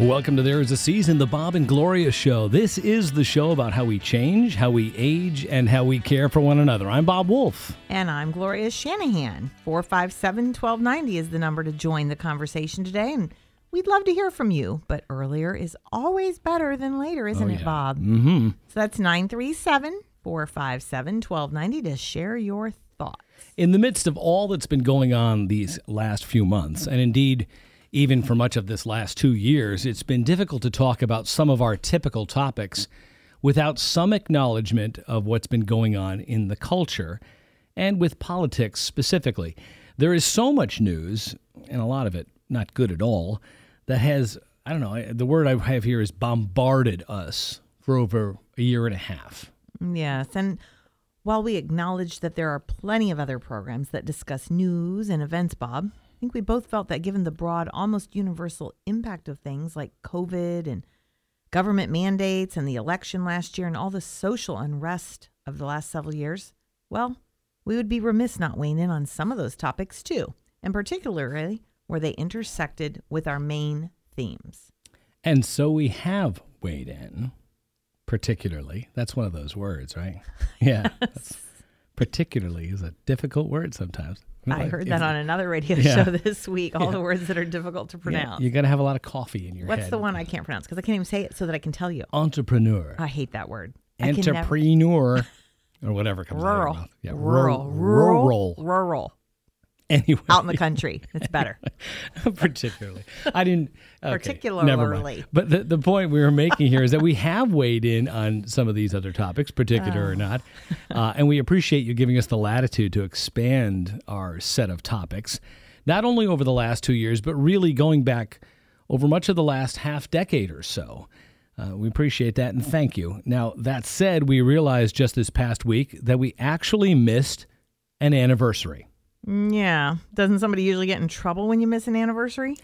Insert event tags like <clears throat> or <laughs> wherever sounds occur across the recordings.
Welcome to There Is a Season, the Bob and Gloria Show. This is the show about how we change, how we age, and how we care for one another. I'm Bob Wolf. And I'm Gloria Shanahan. 457 1290 is the number to join the conversation today. And we'd love to hear from you, but earlier is always better than later, isn't Oh, it, yeah. Bob? Mm-hmm. So that's 937 457 1290 to share your thoughts. In the midst of all that's been going on these last few months, and indeed, even for much of this last two years, it's been difficult to talk about some of our typical topics without some acknowledgement of what's been going on in the culture and with politics specifically. There is so much news, and a lot of it not good at all, that has, I don't know, the word I have here is bombarded us for over a year and a half. Yes. And while we acknowledge that there are plenty of other programs that discuss news and events, Bob, think we both felt that given the broad, almost universal impact of things like COVID and government mandates and the election last year and all the social unrest of the last several years, well, we would be remiss not weighing in on some of those topics too, and particularly where they intersected with our main themes. And so we have weighed in, particularly. That's one of those words, right? <laughs> Yeah. <laughs> that's- particularly is a difficult word sometimes. I heard that on another radio Yeah. show <laughs> this week, all Yeah. the words that are difficult to Yeah, pronounce. you got to have a lot of coffee in your head. What's head. the one I can't pronounce? Because I can't even say it so that I can tell you. Entrepreneur, I hate that word. Can never- entrepreneur, or whatever comes out of your Rural. mouth. Yeah, rural. rural, Rural. rural. Anyway, Out in the country. It's <laughs> better. <laughs> particularly. I didn't. Okay, Never Particularly. mind. But the, the point we were making here is that we have weighed in on some of these other topics, particular Ah. or not, uh, and we appreciate you giving us the latitude to expand our set of topics, not only over the last two years, but really going back over much of the last half decade or so. Uh, we appreciate that and thank you. Now, that said, we realized just this past week that we actually missed an anniversary. Yeah. Doesn't somebody usually get in trouble when you miss an anniversary?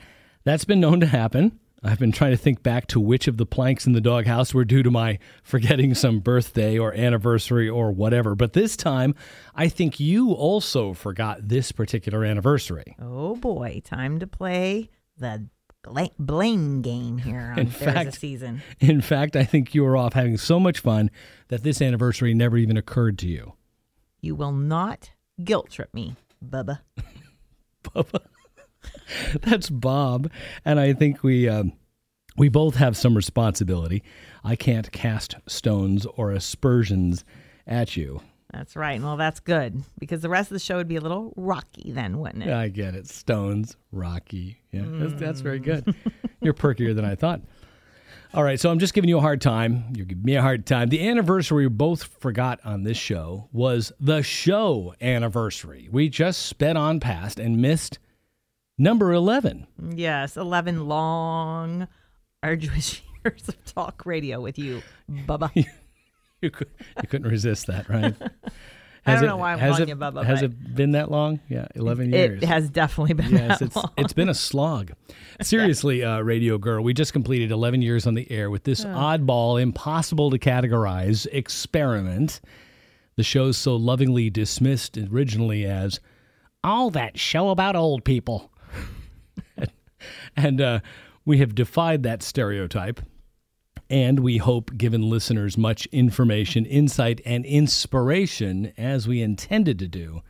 That's been known to happen. I've been trying to think back to which of the planks in the doghouse were due to my <laughs> forgetting some birthday or anniversary or whatever. But this time, I think you also forgot this particular anniversary. Oh boy. Time to play the blame game here on In There's a fact- Season. In fact, I think you were off having so much fun that this anniversary never even occurred to you. You will not guilt trip me, Bubba. Bubba. That's Bob, and I think we um, we both have some responsibility. I can't cast stones or aspersions at you. That's right. Well, that's good because the rest of the show would be a little rocky then, wouldn't it? I get it. Stones, Rocky. Yeah, that's, that's very good. You're perkier than I thought. All right, so I'm just giving you a hard time. You're giving me a hard time. The anniversary we both forgot on this show was the show anniversary. We just sped on past and missed number 11. Yes, 11 long, arduous <laughs> years of talk radio with you, Bubba. <laughs> You, could, you couldn't resist that, right? <laughs> I Has don't it- know why I'm has calling it, you Bubba, Has it been that long? Yeah, 11 years. It has definitely been Yes, that it's long. it's been a slog. <laughs> Seriously, uh, Radio Girl, we just completed 11 years on the air with this oddball, impossible to categorize experiment. The show's so lovingly dismissed originally as, all that show about old people," <laughs> and uh, we have defied that stereotype. And we hope given listeners much information, insight, and inspiration as we intended to do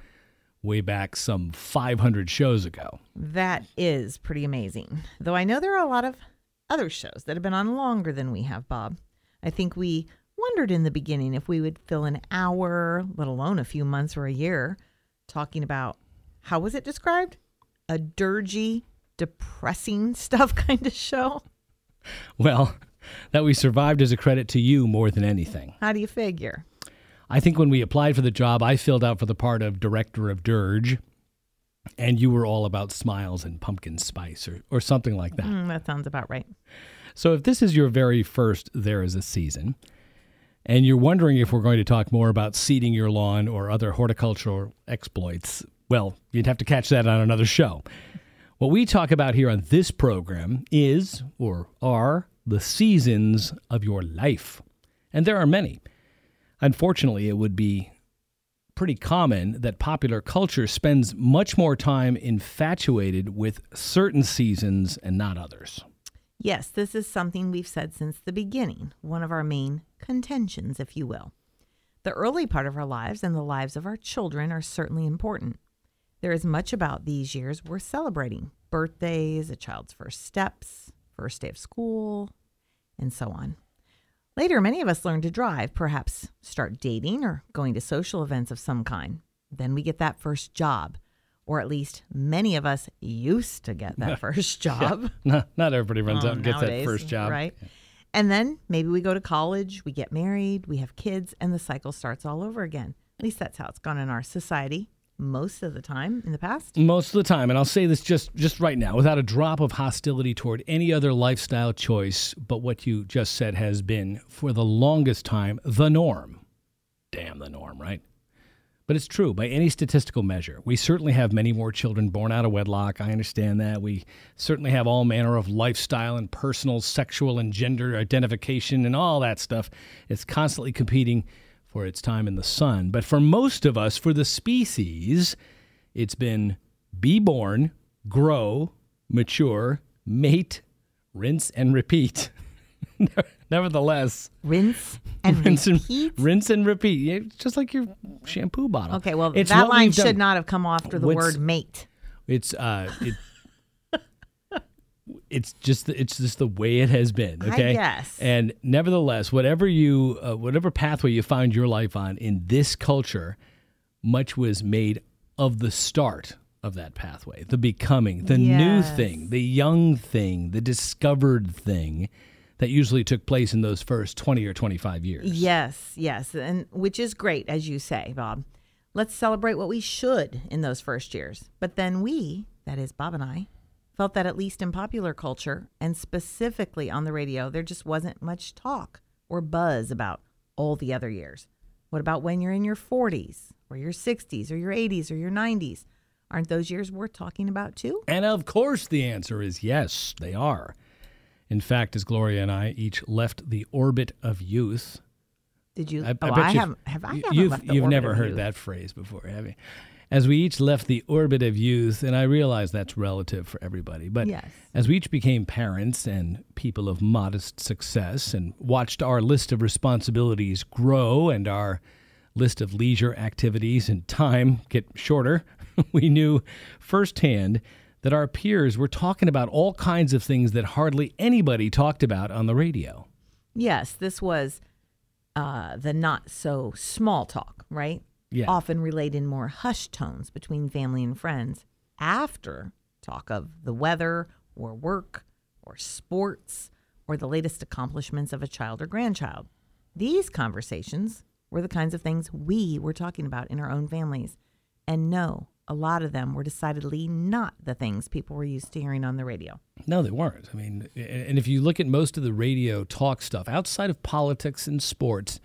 way back some 500 shows ago. That is pretty amazing. Though I know there are a lot of other shows that have been on longer than we have, Bob. I think we wondered in the beginning if we would fill an hour, let alone a few months or a year, talking about how was it described? A dirgy, depressing <laughs> stuff kind of show. Well, that we survived is a credit to you more than anything. How do you figure? I think when we applied for the job, I filled out for the part of director of Dirge, and you were all about smiles and pumpkin spice or, or something like that. Mm, that sounds about right. So if this is your very first There Is a Season, and you're wondering if we're going to talk more about seeding your lawn or other horticultural exploits, well, you'd have to catch that on another show. What we talk about here on this program is, or are, the seasons of your life. And there are many. Unfortunately, it would be pretty common that popular culture spends much more time infatuated with certain seasons and not others. Yes, this is something we've said since the beginning, one of our main contentions, if you will. The early part of our lives and the lives of our children are certainly important. There is much about these years worth celebrating birthdays, a child's first steps, first day of school, and so on. Later, many of us learn to drive, perhaps start dating or going to social events of some kind. Then we get that first job, or at least many of us used to get that <laughs> first <laughs> job. <laughs> Not, not everybody runs Oh, out and gets that first job. Right. And then maybe we go to college, we get married, we have kids, and the cycle starts all over again. At least that's how it's gone in our society most of the time in the past. Most of the time, and I'll say this just just right now, without a drop of hostility toward any other lifestyle choice, but what you just said has been for the longest time the norm. Damn the norm, right? But it's true by any statistical measure. We certainly have many more children born out of wedlock. I understand that. We certainly have all manner of lifestyle and personal, sexual, and gender identification and all that stuff. It's constantly competing for its time in the sun. But for most of us, for the species, it's been be born, grow, mature, mate, rinse, and repeat. <laughs> Nevertheless, Rinse and <laughs> rinse and, repeat. rinse and repeat. Yeah, just like your shampoo bottle. Okay, well, It's that line should not have come after the What's- word mate. It's uh, it, it's just the, it's just the way it has been. Okay, Yes. And nevertheless, whatever you uh, whatever pathway you find your life on in this culture, much was made of the start of that pathway, the becoming, the new thing, the young thing, the discovered thing that usually took place in those first 20 or 25 years. Yes, yes, and which is great, as you say, Bob. Let's celebrate what we should in those first years. But then we, that is Bob and I, felt that at least in popular culture and specifically on the radio, there just wasn't much talk or buzz about all the other years. What about when you're in your 40s or your 60s or your 80s or your 90s? Aren't those years worth talking about too? And of course, the answer is yes, they are. In fact, as Gloria and I each left the orbit of youth, Did you? I, oh, I I you've- haven't. I? you've left the you've never heard youth. that phrase before, have you? As we each left the orbit of youth, and I realize that's relative for everybody, but Yes. as we each became parents and people of modest success and watched our list of responsibilities grow and our list of leisure activities and time get shorter, <laughs> we knew firsthand that our peers were talking about all kinds of things that hardly anybody talked about on the radio. Yes, this was uh, the not so small talk, right? Yeah. Often relayed in more hushed tones between family and friends after talk of the weather or work or sports or the latest accomplishments of a child or grandchild. These conversations were the kinds of things we were talking about in our own families. And no, a lot of them were decidedly not the things people were used to hearing on the radio. No, they weren't. I mean, and if you look at most of the radio talk stuff outside of politics and sports,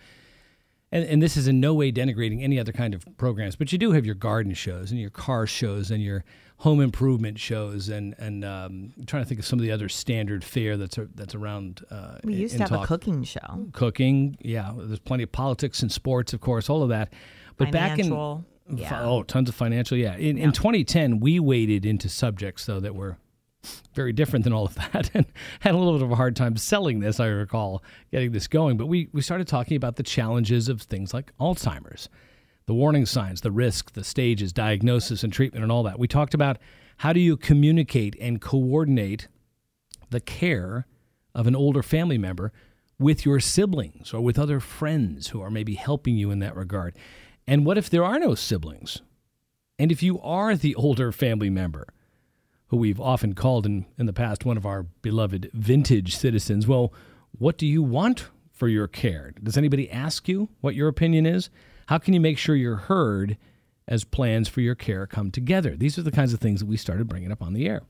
and, and this is in no way denigrating any other kind of programs, but you do have your garden shows and your car shows and your home improvement shows, and and um, I'm trying to think of some of the other standard fare that's a, that's around. Uh, We used to have talk. a cooking show. cooking. Yeah, there's plenty of politics and sports, of course, all of that. But Financial, back in yeah. oh, tons of financial. Yeah, in, in 2010, we waded into subjects though that were very different than all of that, <laughs> and had a little bit of a hard time selling this. I recall getting this going, but we we started talking about the challenges of things like Alzheimer's, the warning signs, the risk, the stages, diagnosis, and treatment, and all that. We talked about how do you communicate and coordinate the care of an older family member with your siblings or with other friends who are maybe helping you in that regard. And what if there are no siblings? And if you are the <laughs> older family member, who we've often called in, in the past one of our beloved vintage citizens, well, what do you want for your care? Does anybody ask you what your opinion is? How can you make sure you're heard as plans for your care come together? These are the kinds of things that we started bringing up on the air.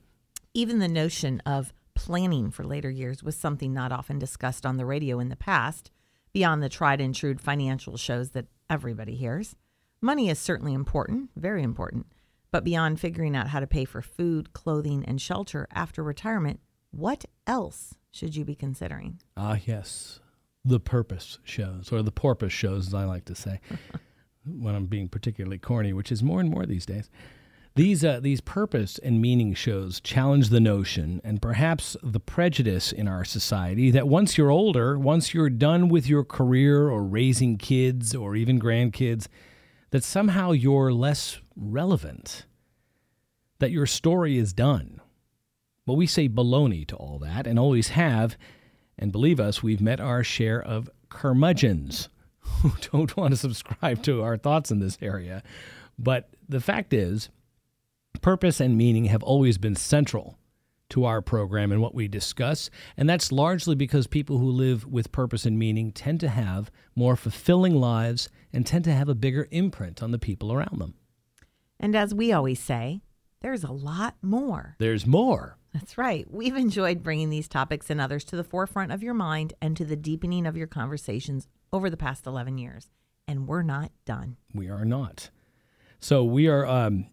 Even the notion of planning for later years was something not often discussed on the radio in the past, beyond the tried and true financial shows that everybody hears. Money is certainly important, very important, but beyond figuring out how to pay for food, clothing, and shelter after retirement, what else should you be considering? Ah, yes. The purpose shows, or the porpoise shows, as I like to say, <laughs> when I'm being particularly corny, which is more and more these days. These, uh, these purpose and meaning shows challenge the notion and perhaps the prejudice in our society that once you're older, once you're done with your career or raising kids or even grandkids, that somehow you're less relevant, that your story is done. But we say baloney to all that and always have. And believe us, we've met our share of curmudgeons <laughs> who don't want to subscribe to our thoughts in this area. But the fact is, purpose and meaning have always been central to our program and what we discuss. And that's largely because people who live with purpose and meaning tend to have more fulfilling lives and tend to have a bigger imprint on the people around them. And as we always say, there's a lot more. There's more. That's right. We've enjoyed bringing these topics and others to the forefront of your mind and to the deepening of your conversations over the past 11 years. And we're not done. We are not. So we are. Um,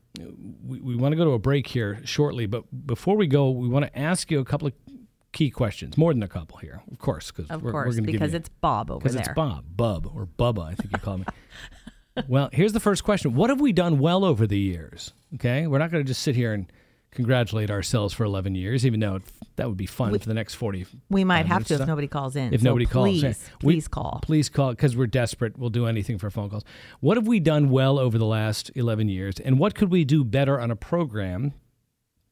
we, we want to go to a break here shortly, but before we go, we want to ask you a couple of key questions. More than a couple here, of course, Of we're, course, we're because it's Bob over there. because it's Bob, Bub, or Bubba, I think you call me. <laughs> well, here's the first question: What have we done well over the years? Okay, we're not going to just sit here and congratulate ourselves for 11 years, even though it, that would be fun for the next 40. We might have to if nobody calls in. If So nobody calls, please. We- please call. Please call because we're desperate. We'll do anything for phone calls. What have we done well over the last 11 years, and what could we do better on a program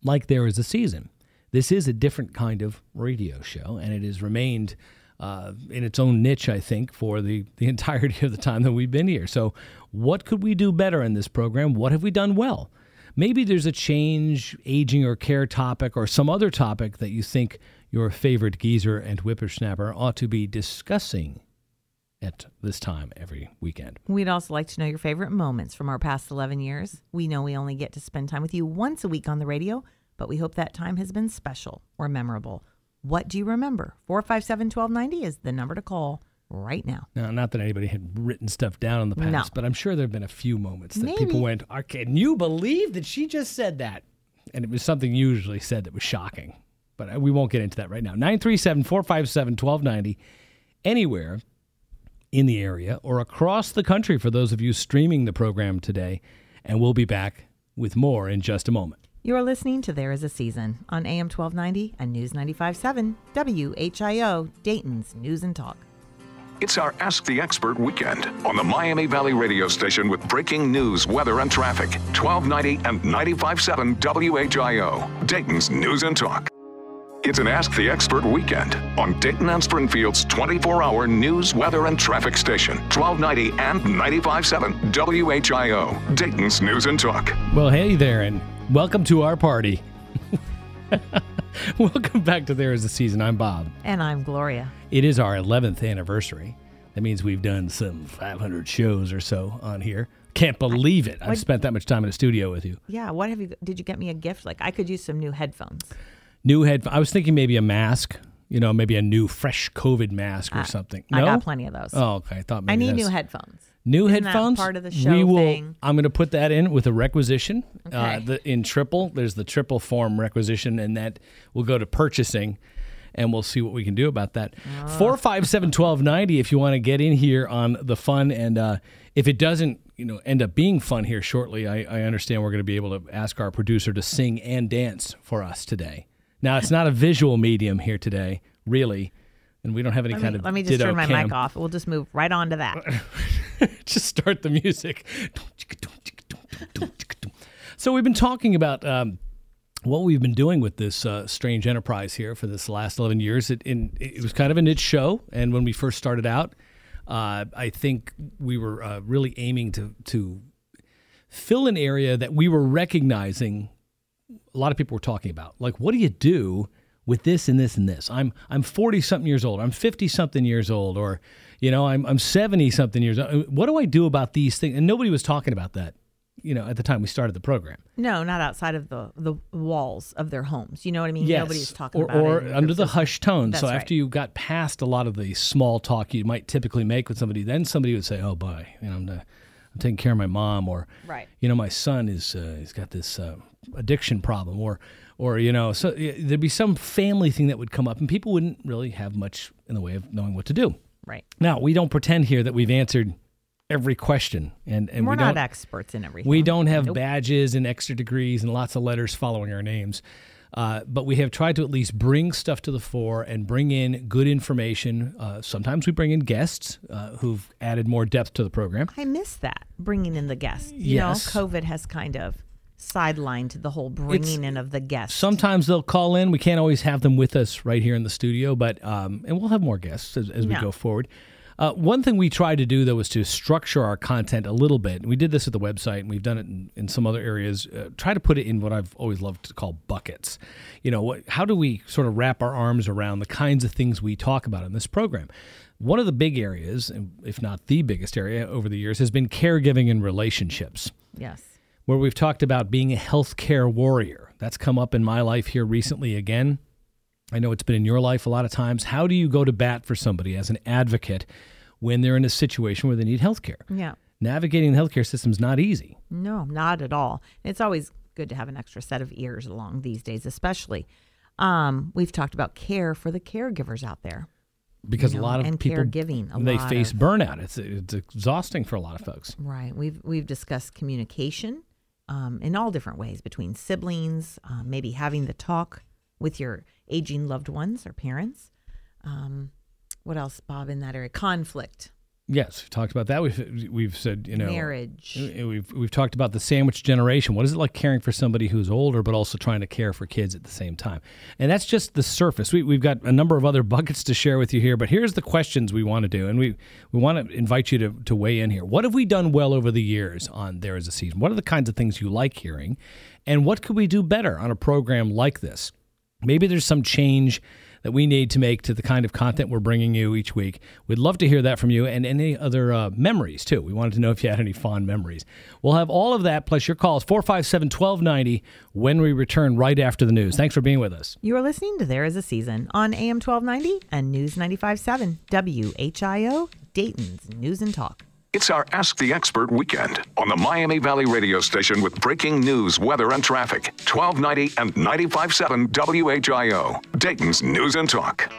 like There Is a Season? This is a different kind of radio show, and it has remained uh, in its own niche, I think, for the, the entirety of the time that we've been here. So, what could we do better in this program? What have we done well? Maybe there's a change, aging or care topic, or some other topic that you think your favorite geezer and whippersnapper ought to be discussing at this time every weekend. We'd also like to know your favorite moments from our past 11 years. We know we only get to spend time with you once a week on the radio, but we hope that time has been special or memorable. What do you remember? 457 1290 is the number to call right now. Now, not that anybody had written stuff down in the past, No. but I'm sure there have been a few moments that Maybe. people went, "Ah, "Can you believe that she just said that?" And it was something usually said that was shocking. But uh, we won't get into that right now. 937 457 1290, anywhere in the area or across the country for those of you streaming the program today. And we'll be back with more in just a moment. You're listening to There Is a Season on AM 1290 and News 95.7 WHIO, Dayton's News and Talk. It's our Ask the Expert weekend on the Miami Valley radio station with breaking news, weather, and traffic. 1290 and 95.7 WHIO, Dayton's News and Talk. It's an Ask the Expert weekend on Dayton and Springfield's 24 hour news, weather, and traffic station. 1290 and 95.7 WHIO, Dayton's News and Talk. Well, hey there, and welcome to our party. <laughs> welcome back to There Is a Season. I'm Bob. And I'm Gloria. It is our 11th anniversary. That means we've done some 500 shows or so on here. Can't believe it. I've What- spent that much time in a studio with you. Yeah, what have you did you get me a gift? Like I could use some new headphones. New head. I was thinking maybe a mask. You know, maybe a new fresh COVID mask or I- something. I got plenty of those. Oh, okay. I thought maybe I need that's- new headphones. New that headphones. part of the show we will. thing? I'm going to put that in with a requisition. Uh, Okay. the, in triple, there's the triple form requisition, and that will go to purchasing, and we'll see what we can do about that. Ah. Four five seven twelve ninety. If you want to get in here on the fun, and uh, if it doesn't, you know, end up being fun here shortly, I, I understand we're going to be able to ask our producer to sing and dance for us today. Now it's not a visual medium here today, really. And we don't have any Let kind me, of let me just turn my cam. mic off. We'll just move right on to that. <laughs> just start the music. <laughs> So we've been talking about um, what we've been doing with this uh, strange enterprise here for this last 11 years. It, in, it was kind of a niche show, and when we first started out, uh, I think we were uh, really aiming to to fill an area that we were recognizing a lot of people were talking about. Like, what do you do with this and this and this? I'm I'm 40 something years old. I'm 50 something years old, or you know, I'm I'm 70 something years old. What do I do about these things? And nobody was talking about that. You know, at the time we started the program. No, not outside of the the walls of their homes. You know what I mean? Yes. Nobody's talking or, about or it. in under the hushed tone. That's so right. after you got past a lot of the small talk you might typically make with somebody, then somebody would say, "Oh boy, you know, I'm, I'm taking care of my mom," or Right. you know, my son is uh, he's got this uh, addiction problem, or or you know, so there'd be some family thing that would come up, and people wouldn't really have much in the way of knowing what to do. Right. Now, we don't pretend here that we've answered every question, and and We're we not experts in everything. we don't have Nope. badges and extra degrees and lots of letters following our names. Uh, but we have tried to at least bring stuff to the fore and bring in good information. Uh, sometimes we bring in guests uh, who've added more depth to the program. I miss that bringing in the guests. You Yes. know, COVID has kind of sidelined the whole bringing in of the guests. Sometimes they'll call in. We can't always have them with us right here in the studio, but um, and we'll have more guests as, as we go forward. Uh, one thing we tried to do though was to structure our content a little bit. We did this at the website, and we've done it in, in some other areas. Uh, try to put it in what I've always loved to call buckets. You know, what, how do we sort of wrap our arms around the kinds of things we talk about in this program? One of the big areas, if not the biggest area over the years, has been caregiving and relationships yes. Where we've talked about being a healthcare warrior. That's come up in my life here recently again. I know it's been in your life a lot of times. How do you go to bat for somebody as an advocate when they're in a situation where they need healthcare? Yeah. Navigating the healthcare system is not easy. No, not at all. It's always good to have an extra set of ears along these days, especially. Um, we've talked about care for the caregivers out there. because You a lot of and people caregiving, a they face of- burnout. It's it's exhausting for a lot of folks. Right. We've we've discussed communication um, in all different ways between siblings, um, maybe having the talk with your aging loved ones or parents. Um, what else, Bob? In that area, conflict, Yes, we've talked about that. We've we've said you know marriage. We've we've talked about the sandwich generation. What is it like caring for somebody who's older but also trying to care for kids at the same time? And that's just the surface. We, we've got a number of other <laughs> buckets to share with you here, but here's the questions we want to do, and we we want to invite you to to weigh in here. What have we done well over the years on There Is a Season? What are the kinds of things you like hearing, and what could we do better on a program like this? Maybe there's some change that we need to make to the kind of content we're bringing you each week. We'd love to hear that from you and any other uh, memories, too. We wanted to know if you had any fond memories. We'll have all of that plus your calls, 457 1290, when we return right after the news. Thanks for being with us. You are listening to There Is a Season on AM 1290 and News 95.7 WHIO, Dayton's News and Talk. It's our Ask the Expert weekend on the Miami Valley radio station with breaking news, weather, and traffic. 1290 and 95.7 WHIO, Dayton's News and Talk.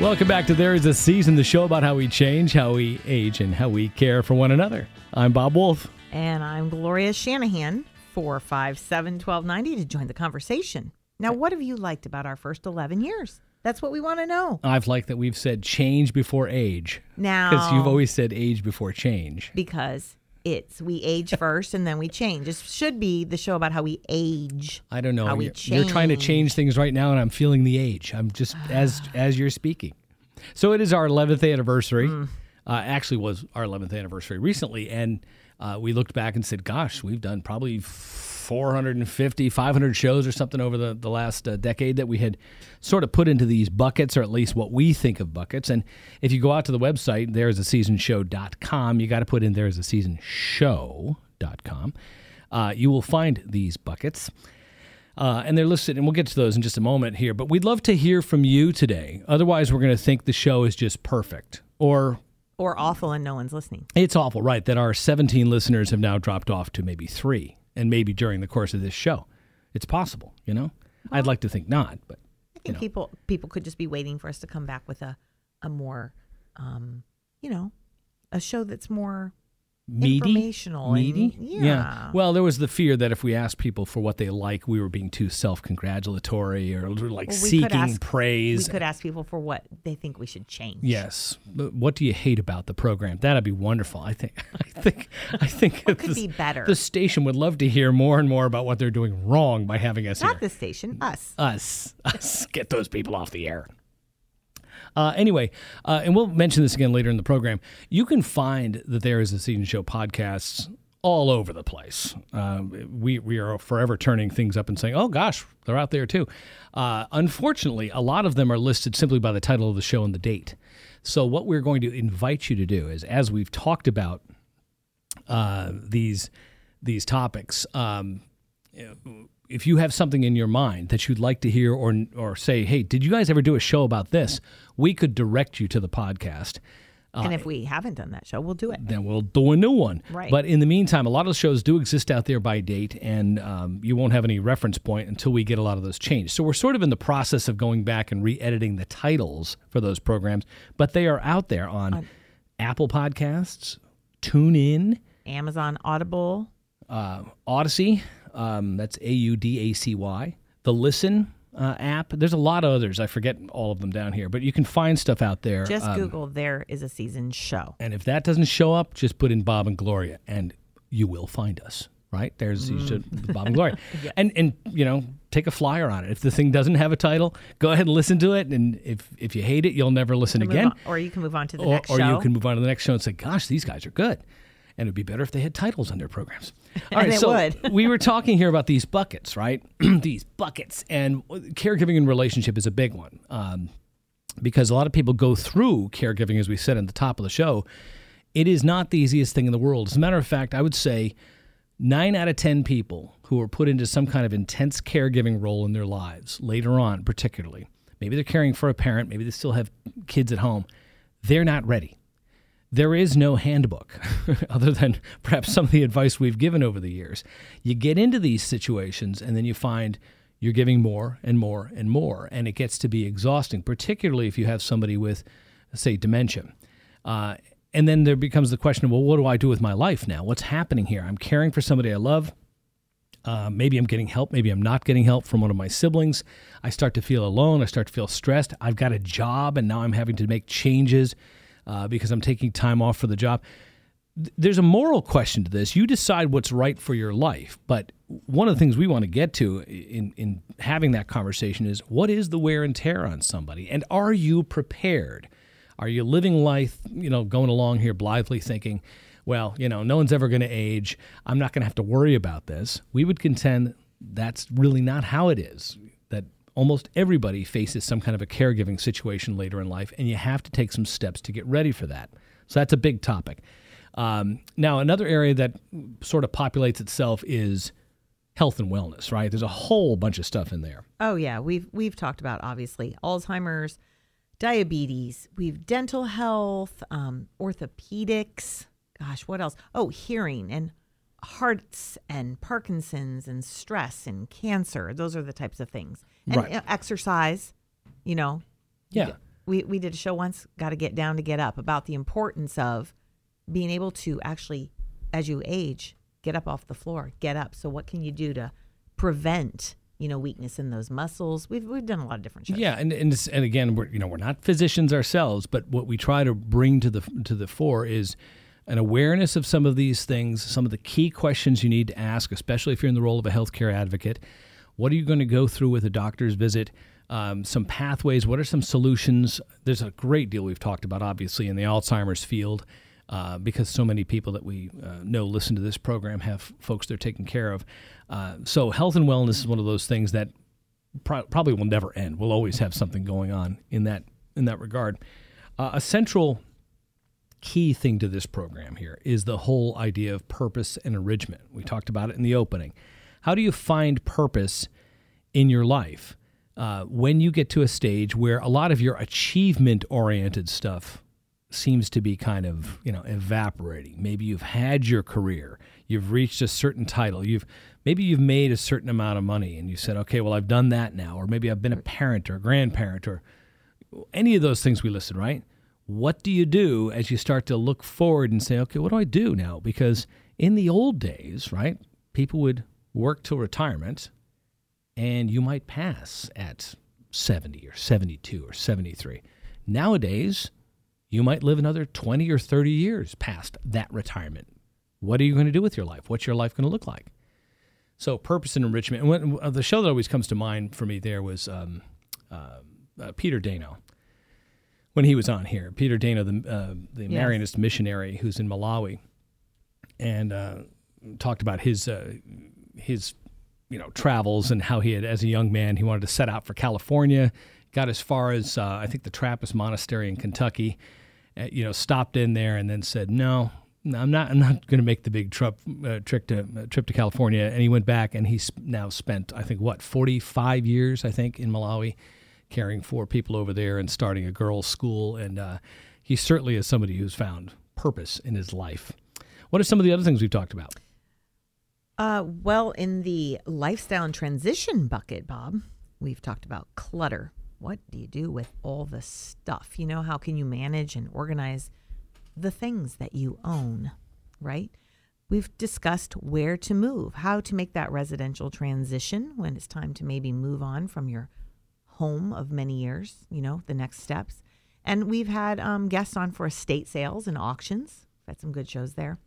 Welcome back to There Is a Season, the show about how we change, how we age, and how we care for one another. I'm Bob Wolf. And I'm Gloria Shanahan, 457 1290 to join the conversation. Now, what have you liked about our first 11 years? That's what we want to know. I've liked that we've said change before age. Now, Because you've always said age before change. because it's we age <laughs> first and then we change. This should be the show about how we age. I don't know. How we you're, you're trying to change. change things right now, and I'm feeling the age. I'm just as <sighs> as you're speaking. So it is our 11th anniversary. Mm. Uh, actually, was our 11th anniversary recently, and uh, we looked back and said, "Gosh, we've done probably 450, 500 shows or something over the the last uh, decade that we had sort of put into these buckets, or at least what we think of buckets." And if you go out to the website, there's a seasonshow.com, you got to put in there's a season show.com. Uh, you will find these buckets. Uh, and they're listed, and we'll get to those in just a moment here. But we'd love to hear from you today. Otherwise, we're going to think the show is just perfect, or Or awful and no one's listening. it's awful, right? That our 17 listeners have now dropped off to maybe three, and maybe during the course of this show, it's possible. You know, I'd like to think not, but I think people people could just be waiting for us to come back with a a more um, you know, a show that's more meaty, Informational and- meaty. yeah. Well, there was the fear that if we asked people for what they like, we were being too self-congratulatory or like Well, we seeking ask- praise. we could ask people for what they think we should change. Yes. But What do you hate about the program? That'd be wonderful. I think. <laughs> I think. I think What could the- be better? The station would love to hear more and more about what they're doing wrong by having us Not here. the station, us. us, <laughs> us, get those people off the air. Uh, anyway, uh, and we'll mention this again later in the program. You can find that there is a season show podcasts all over the place. Uh, we we are forever turning things up and saying, "Oh gosh, they're out there too." Uh, unfortunately, a lot of them are listed simply by the title of the show and the date. So what we're going to invite you to do is, as we've talked about uh, these these topics, um, if you have something in your mind that you'd like to hear or or say, hey, did you guys ever do a show about this? We could direct you to the podcast. and if we haven't done that show, we'll do it. then we'll do a new one. Right. But in the meantime, a lot of the shows do exist out there by date, and um, you won't have any reference point until we get a lot of those changed. So we're sort of in the process of going back and re-editing the titles for those programs, but they are out there on Apple Podcasts, TuneIn, Amazon Audible. uh, Audacy. Um, that's A U D A C Y. The Listen uh, app. There's a lot of others. I forget all of them down here, but you can find stuff out there. Just Um, Google there is a season show. And if that doesn't show up, just put in Bob and Gloria, and you will find us. Right there's you should, Bob and Gloria, <laughs> and and you know take a flyer on it. If the thing doesn't have a title, go ahead and listen to it. And if if you hate it, you'll never listen again. on- or you can move on to the Or, next or show. you can move on to the next show and say, "Gosh, these guys are good." And it'd be better if they had titles on their programs. <laughs> All right, so would. <laughs> we were talking here about these buckets, right? <clears throat> these buckets, and caregiving and relationship is a big one. Um, because a lot of people go through caregiving, as we said at the top of the show. It is not the easiest thing in the world. As a matter of fact, I would say nine out of 10 people who are put into some kind of intense caregiving role in their lives, later on, particularly, maybe they're caring for a parent, maybe they still have kids at home, they're not ready. There is no handbook <laughs> other than perhaps some of the advice we've given over the years. You get into these situations and then you find you're giving more and more and more, and it gets to be exhausting, particularly if you have somebody with, say, dementia. Uh, and then there becomes the question well, what do I do with my life now? What's happening here? I'm caring for somebody I love. Uh, maybe I'm getting help. Maybe I'm not getting help from one of my siblings. I start to feel alone. I start to feel stressed. I've got a job, and now I'm having to make changes uh, because I'm taking time off for the job. There's a moral question to this. You decide what's right for your life. But one of the things we want to get to in, in having that conversation is what is the wear and tear on somebody? And are you prepared? Are you living life, you know, going along here blithely thinking, well, you know, no one's ever going to age. I'm not going to have to worry about this. We would contend that's really not how it is. Almost everybody faces some kind of a caregiving situation later in life, and you have to take some steps to get ready for that. So that's a big topic. Um, now, another area that sort of populates itself is health and wellness, right? There's a whole bunch of stuff in there. Oh yeah, we've we've talked about obviously Alzheimer's, diabetes, we've dental health, um, orthopedics. Gosh, what else? Oh, hearing and hearts and Parkinson's and stress and cancer. Those are the types of things. And Right. exercise. You know, Yeah. we we did a show once. Got to get down to get up about the importance of being able to actually, as you age, get up off the floor, get up. So what can you do to prevent you know weakness in those muscles? We've we've done a lot of different shows. Yeah, and and, and again, we're you know we're not physicians ourselves, but what we try to bring to the to the fore is an awareness of some of these things, some of the key questions you need to ask, especially if you're in the role of a healthcare advocate. What are you going to go through with a doctor's visit? Um, some pathways. What are some solutions? There's a great deal we've talked about, obviously, in the Alzheimer's field. Uh, because so many people that we uh, know listen to this program have folks they're taking care of. Uh, so, health and wellness is one of those things that pro- probably will never end. We'll always have something going on in that in that regard. Uh, a central key thing to this program here is the whole idea of purpose and enrichment. We talked about it in the opening. How do you find purpose in your life uh, when you get to a stage where a lot of your achievement oriented stuff seems to be kind of you know evaporating? Maybe you've had your career you've reached a certain title you've maybe you've made a certain amount of money and you said okay well i've done that now or maybe i've been a parent or a grandparent or any of those things we listed right? What do you do as you start to look forward and say okay what do i do now? Because in the old days right people would work till retirement and you might pass at 70 or 72 or 73 nowadays you might live another 20 or 30 years past that retirement. What are you going to do with your life? What's your life going to look like? So, purpose and enrichment. And when, uh, the show that always comes to mind for me there was um, uh, uh, Peter Daino. When he was on here, Peter Daino, the uh, the Yes. Marianist missionary who's in Malawi, and uh, talked about his uh, his you know travels and how he had as a young man he wanted to set out for California, got as far as uh, I think the Trappist Monastery in Kentucky, uh, you know stopped in there and then said no. I'm not. I'm not going to make the big trip, uh, trip to uh, trip to California. And he went back, and he's now spent, I think, what 45 years, I think, in Malawi, caring for people over there and starting a girls' school. And uh, he certainly is somebody who's found purpose in his life. What are some of the other things we've talked about? Uh, well, in the lifestyle and transition bucket, Bob, we've talked about clutter. What do you do with all the stuff? You know, how can you manage and organize the things that you own, right? We've discussed where to move, how to make that residential transition when it's time to maybe move on from your home of many years, you know, the next steps. And we've had um, guests on for estate sales and auctions. We've had some good shows there.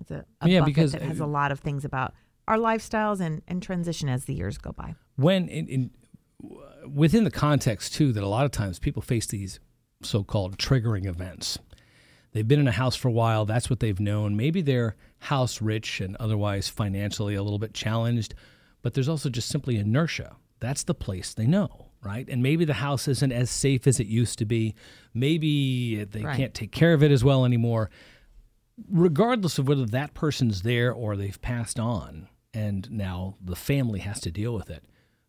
It's a, a Yeah, bucket because, that has uh, a lot of things about our lifestyles and, and transition as the years go by. when in, in within the context too that a lot of times people face these so-called triggering events. They've been in a house for a while. That's what they've known. Maybe they're house rich and otherwise financially a little bit challenged but there's also just simply inertia. That's the place they know right? And maybe the house isn't as safe as it used to be. Maybe they Right. can't take care of it as well anymore regardless of whether that person's there or they've passed on and now the family has to deal with it,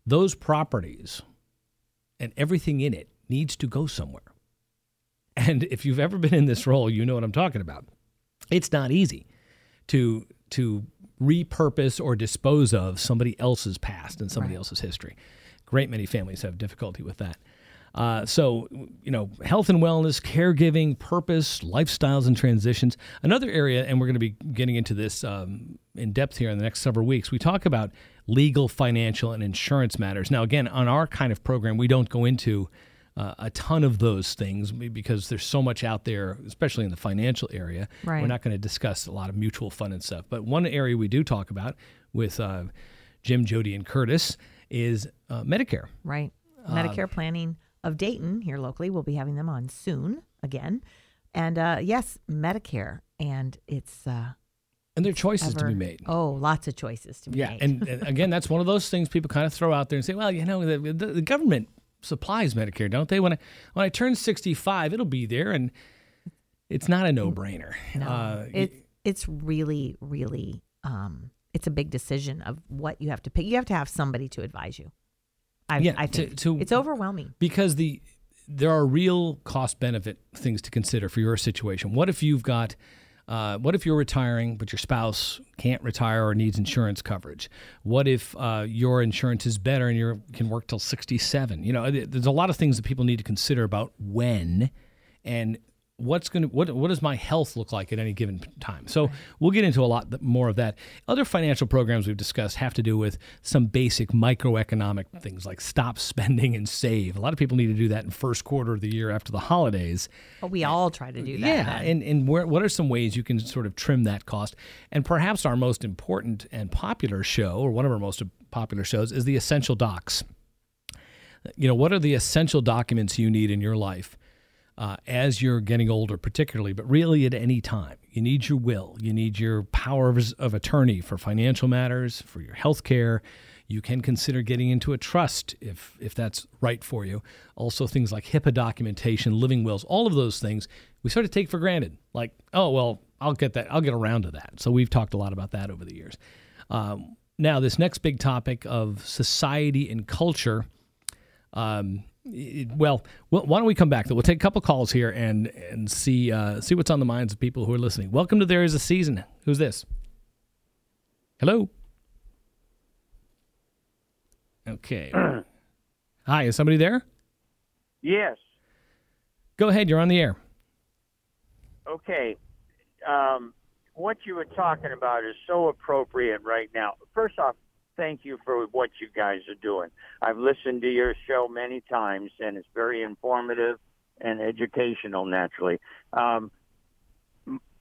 those properties and everything in it needs to go somewhere. And <laughs> if you've ever been in this role, you know what I'm talking about. It's not easy to to repurpose or dispose of somebody else's past and somebody Right. else's history. Great many families have difficulty with that. Uh, so, you know, health and wellness, caregiving, purpose, lifestyles and transitions. Another area, and we're going to be getting into this um, in depth here in the next several weeks, we talk about legal, financial, and insurance matters. Now, again, on our kind of program, we don't go into uh, a ton of those things because there's so much out there, especially in the financial area. Right. We're not going to discuss a lot of mutual fund and stuff. But one area we do talk about with uh, Jim, Jody, and Curtis is uh, Medicare. Right. Medicare Planning of Dayton here locally. We'll be having them on soon again. And uh, yes, Medicare. And it's uh, And there are choices to be made. Oh, lots of choices to be Yeah, made. and, and <laughs> again, that's one of those things people kind of throw out there and say, "Well, you know, the, the, the government supplies Medicare, don't they? When I when I turn sixty five, it'll be there." And it's not a no brainer. no, Uh, it, it's really, really, um, it's a big decision of what you have to pick. You have to have somebody to advise you. I, Yeah, I think to- it's overwhelming. because the there are real cost benefit things to consider for your situation. What if you've got uh, what if you're retiring but your spouse can't retire or needs insurance coverage? What if uh, your insurance is better and you can work till 67? You know, there's a lot of things that people need to consider about when and what's going to what what does my health look like at any given time so we'll get into a lot more of that other financial programs we've discussed have to do with some basic microeconomic things like stop spending and save a lot of people need to do that in first quarter of the year after the holidays But we all try to do that. yeah, then. and and where, what are some ways you can sort of trim that cost? And perhaps our most important and popular show, or one of our most popular shows, is the Essential Docs. You know, what are the essential documents you need in your life uh, as you're getting older, particularly, but really at any time? You need your will, you need your power of, of attorney for financial matters, for your health care. You can consider getting into a trust if if that's right for you. Also, things like HIPAA documentation, living wills, all of those things we sort of take for granted. Like, oh well, I'll get that. I'll get around to that. So we've talked a lot about that over the years. Um, now, this next big topic of society and culture. Um, it- well, why don't we come back? We'll take a couple calls here and and see uh, see what's on the minds of people who are listening. Welcome to There Is a Season. Who's this? Hello. Okay. <clears throat> Hi, is somebody there? Yes. Go ahead. You're on the air. Okay. Um, what you were talking about is so appropriate right now. First off, thank you for what you guys are doing. I've listened to your show many times, and it's very informative and educational, naturally. Um,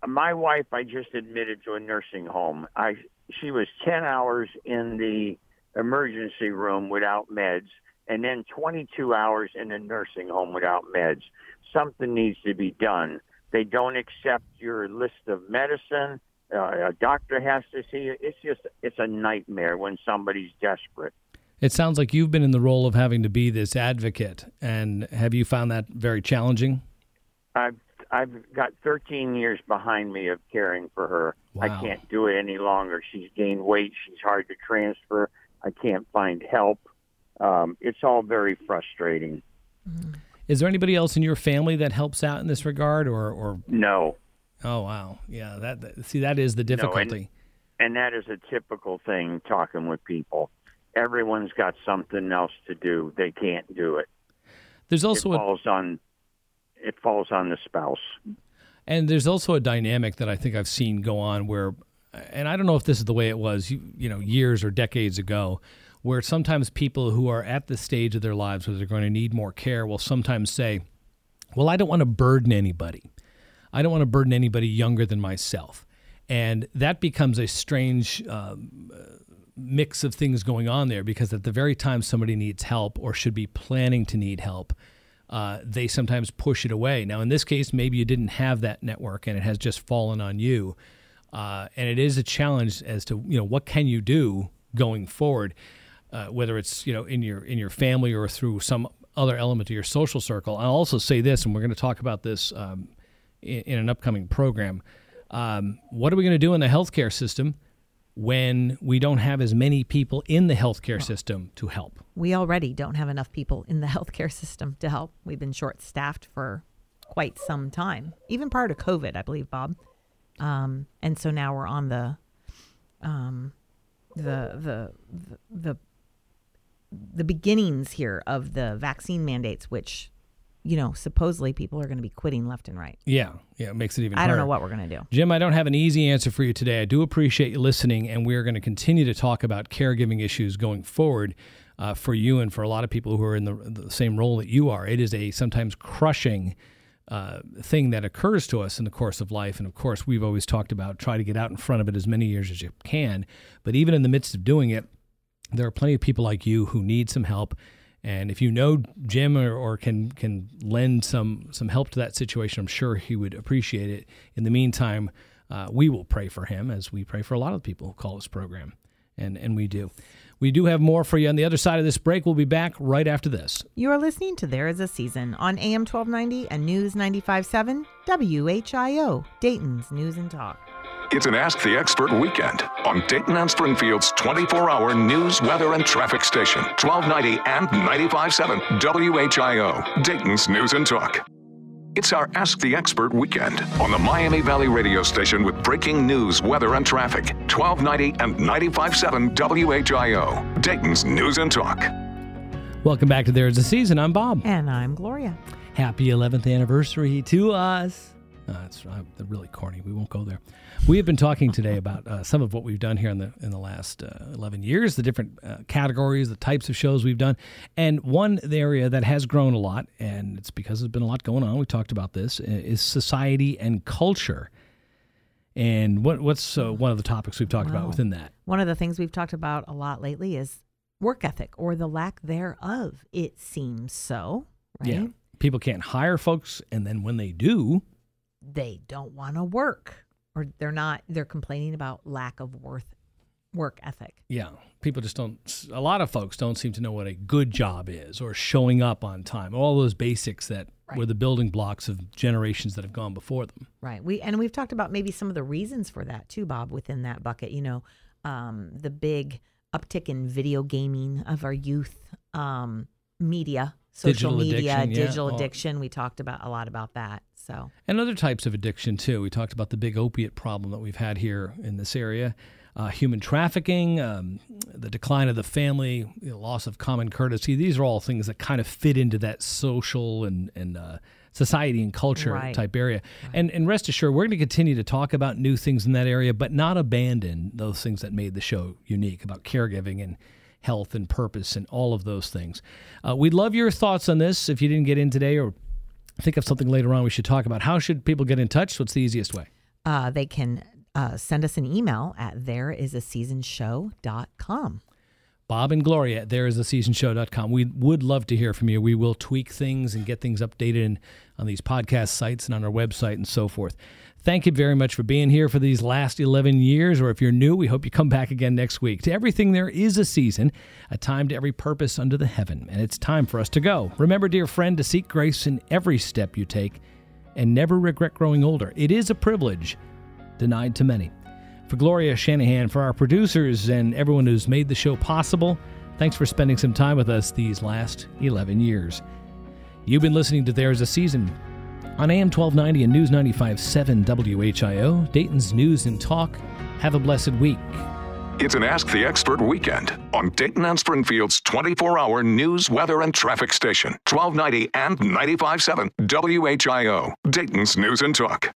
my wife, I just admitted to a nursing home. I she was ten hours in the emergency room without meds, and then 22 hours in a nursing home without meds. Something needs to be done. They don't accept your list of medicine. Uh, a doctor has to see you. It's just it's a nightmare when somebody's desperate. It sounds like you've been in the role of having to be this advocate, and have you found that very challenging? I've I've got 13 years behind me of caring for her. I can't do it any longer. She's gained weight. She's hard to transfer. I can't find help. Um, it's all very frustrating. Is there anybody else in your family that helps out in this regard, or, or No, oh wow, yeah, that, that see that is the No, and- difficulty. and that is a typical thing talking with people. Everyone's got something else to do. They can't do it. There's It also a, falls on it falls on the spouse. And there's also a dynamic that I think I've seen go on where, and I don't know if this is the way it was, you, you know, years or decades ago, where sometimes people who are at the stage of their lives where they're going to need more care will sometimes say, well, I don't want to burden anybody. I don't want to burden anybody younger than myself. And that becomes a strange um, uh, mix of things going on there because at the very time somebody needs help or should be planning to need help, uh, they sometimes push it away. Now, in this case, maybe you didn't have that network and it has just fallen on you. Uh, and it is a challenge as to you know what can you do going forward, uh, whether it's you know in your in your family or through some other element of your social circle. I'll also say this, and we're going to talk about this um, in, in an upcoming program. Um, what are we going to do in the healthcare system when we don't have as many people in the healthcare system to help? We already don't have enough people in the <laughs> healthcare system to help. We've been short staffed for quite some time, even prior to COVID, I believe, Bob. Um, and so now we're on the, um, the, the, the, the, the beginnings here of the vaccine mandates, which, you know, supposedly people are going to be quitting left and right. Yeah, yeah, it makes it even. I don't know what we're going to do. Jim, I don't have an easy answer for you today. I do appreciate you listening, and we're going to continue to talk about caregiving issues going forward uh, for you and for a lot of people who are in the, the same role that you are. It is a sometimes crushing uh, thing that occurs to us in the course of life. And of course, we've always talked about try to get out in front of it as many years as you can. But even in the midst of doing it, there are plenty of people like you who need some help. And if you know Jim or, or can can lend some some help to that situation, I'm sure he would appreciate it. In the meantime, uh, we will pray for him as we pray for a lot of people who call this program, and and we do. We do have more for you on the other side of this break. We'll be back right after this. You are listening to There Is a Season on AM 1290 and News 95.7 WHIO, Dayton's News and Talk. It's an Ask the Expert weekend on Dayton and Springfield's 24 hour news, weather, and traffic station, 1290 and 95.7 WHIO, Dayton's News and Talk. It's our Ask the Expert weekend on the Miami Valley radio station with breaking news, weather, and traffic, 1290 and 95.7 WHIO, Dayton's News and Talk. Welcome back to There's a Season. I'm Bob. And I'm Gloria. Happy 11th anniversary to us. Uh, it's uh, really corny. We won't go there. We have been talking today about uh, some of what we've done here in the in the last uh, 11 years, the different uh, categories, the types of shows we've done, and one area that has grown a lot, and it's because there's been a lot going on. We talked about this is society and culture. And what what's uh, one of the topics we've talked about within that? One of the things we've talked about a lot lately is work ethic or the lack thereof. It seems so, right? Yeah, people can't hire folks, and then when they do, They don't want to work or they're not, they're complaining about lack of worth, work ethic. Yeah, people just don't. A lot of folks don't seem to know what a good job is, or showing up on time. All those basics that were the building blocks of generations that have gone before them. Right. We and we've talked about maybe some of the reasons for that too, Bob, within that bucket. You know, um, the big uptick in video gaming of our youth, um, media, social Digital media, addiction, digital Oh. addiction. We talked about a lot about that. So And other types of addiction too. We talked about the big opiate problem that we've had here in this area, uh, human trafficking, um, the decline of the family, the loss of common courtesy. These are all things that kind of fit into that social and and uh, society and culture Right. type area. And and rest assured, we're going to continue to talk about new things in that area, but not abandon those things that made the show unique about caregiving and health and purpose and all of those things. Uh, we'd love your thoughts on this. If you didn't get in today or think of something later on we should talk about, how should people get in touch? What's the easiest way? uh, they can uh, send us an email at thereisaseasonshow.com. Bob and Gloria at thereisaseasonshow.com. We would love to hear from you. We will tweak things and get things updated in, on these podcast sites and on our website and so forth. Thank you very much for being here for these last 11 years. Or if you're new, we hope you come back again next week. To everything, there is a season, a time to every purpose under the heaven, and it's time for us to go. Remember, dear friend, to seek grace in every step you take and never regret growing older. It is a privilege denied to many. For Gloria Shanahan, for our producers, and everyone who's made the show possible, thanks for spending some time with us these last 11 years. You've been listening to There's a Season on AM 1290 and News 95.7 WHIO, Dayton's News and Talk. Have a blessed week. It's an Ask the Expert weekend on Dayton and Springfield's 24 hour news, weather, and traffic station, 1290 and 95.7 WHIO, Dayton's News and Talk.